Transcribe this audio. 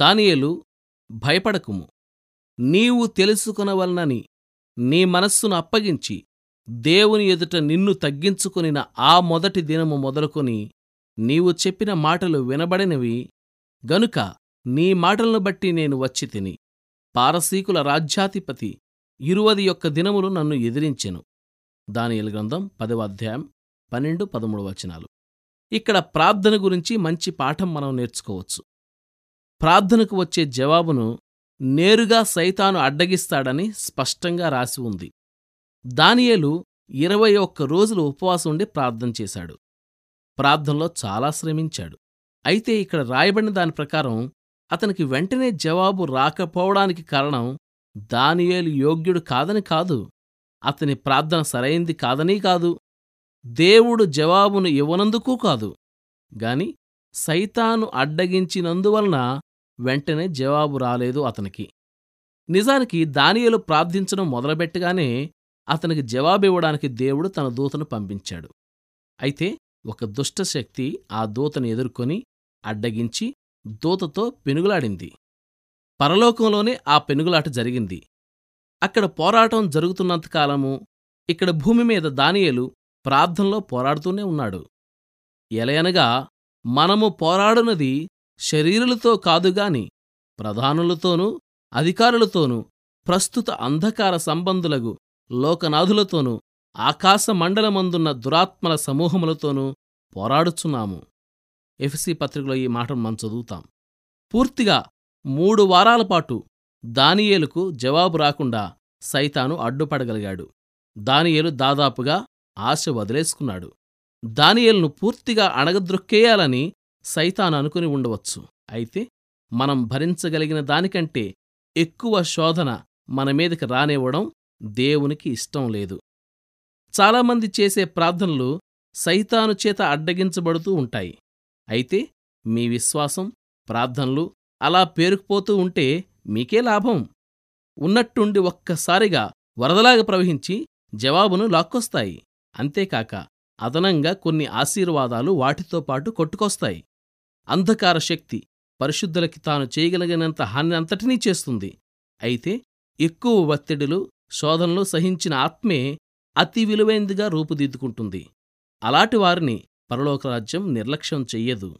దానియలు భయపడకుము. నీవు తెలుసుకొనవలనని నీ మనస్సును అప్పగించి దేవుని ఎదుట నిన్ను తగ్గించుకొనిన ఆ మొదటి దినము మొదలుకొని నీవు చెప్పిన మాటలు వినబడినవి గనుక నీ మాటలను బట్టి నేను వచ్చి తిని పారసీకుల రాజ్యాధిపతి ఇరువది యొక్క దినములు నన్ను ఎదిరించెను. దానియలు గ్రంథం పదవ అధ్యాయం పన్నెండు పదమూడు వచనాలు. ఇక్కడ ప్రార్థన గురించి మంచి పాఠం మనం నేర్చుకోవచ్చు. ప్రార్థనకు వచ్చే జవాబును నేరుగా సైతాను అడ్డగిస్తాడని స్పష్టంగా రాసి ఉంది. దానియేలు ఇరవై ఒక్క రోజులు ఉపవాసం ఉండి ప్రార్థన చేశాడు. ప్రార్థనలో చాలా శ్రమించాడు. అయితే ఇక్కడ రాయబడిన దాని ప్రకారం అతనికి వెంటనే జవాబు రాకపోవడానికి కారణం దానియేలు యోగ్యుడు కాదని కాదు. అతని ప్రార్థన సరైంది కాదనీ కాదు. దేవుడు జవాబును ఇవ్వనందుకూ కాదు. గాని సైతాను అడ్డగించినందువలన వెంటనే జవాబు రాలేదు అతనికి. నిజానికి దానియలు ప్రార్థించడం మొదలుపెట్టగానే అతనికి జవాబివ్వడానికి దేవుడు తన దూతను పంపించాడు. అయితే ఒక దుష్టశక్తి ఆ దూతను ఎదుర్కొని అడ్డగించి దూతతో పెనుగులాడింది. పరలోకంలోనే ఆ పెనుగులాట జరిగింది. అక్కడ పోరాటం జరుగుతున్నంతకాలము ఇక్కడ భూమి మీద దానియలు ప్రార్థనలో పోరాడుతూనే ఉన్నాడు. ఎలయనగా మనము పోరాడునది శరీరులతో కాదుగాని ప్రధానులతోనూ అధికారులతోనూ ప్రస్తుత అంధకార సంబంధులగు లోకనాథులతోనూ ఆకాశమండలమందున్న దురాత్మల సమూహములతోనూ పోరాడుచున్నాము. ఎఫ్సి పత్రికలో ఈ మాటను మనం చదువుతాం. పూర్తిగా మూడు వారాల పాటు దానియేలుకు జవాబు రాకుండా సైతాను అడ్డుపడగలిగాడు. దానియేలు దాదాపుగా ఆశ వదిలేసుకున్నాడు. దానియేలును పూర్తిగా అణగద్రొక్కేయాలని సైతాన్ అనుకుని ఉండవచ్చు. అయితే మనం భరించగలిగిన దానికంటే ఎక్కువ శోధన మనమీదకి రానివ్వడం దేవునికి ఇష్టం లేదు. చాలామంది చేసే ప్రార్థనలు సైతాను చేత అడ్డగించబడుతూ ఉంటాయి. అయితే మీ విశ్వాసం ప్రార్థనలు అలా పేరుకుపోతూ ఉంటే మీకే లాభం. ఉన్నట్టుండి ఒక్కసారిగా వరదలాగా ప్రవహించి జవాబును లాక్కొస్తాయి. అంతేకాక అదనంగా కొన్ని ఆశీర్వాదాలు వాటితో పాటు కొట్టుకొస్తాయి. అంధకార శక్తి పరిశుద్ధులకి తాను చేయగలిగినంత హాని అంతటినీ చేస్తుంది. అయితే ఎక్కువ ఒత్తిడులు శోధనలు సహించిన ఆత్మే అతి విలువైందిగా రూపుదిద్దుకుంటుంది. అలాంటి వారిని పరలోకరాజ్యం నిర్లక్ష్యం చెయ్యదు.